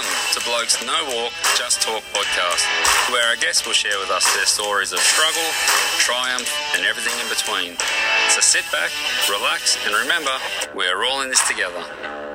To Blokes No Walk, Just Talk podcast, where our guests will share with us their stories of struggle, triumph, and everything in between. So sit back, relax, and remember, we are all in this together.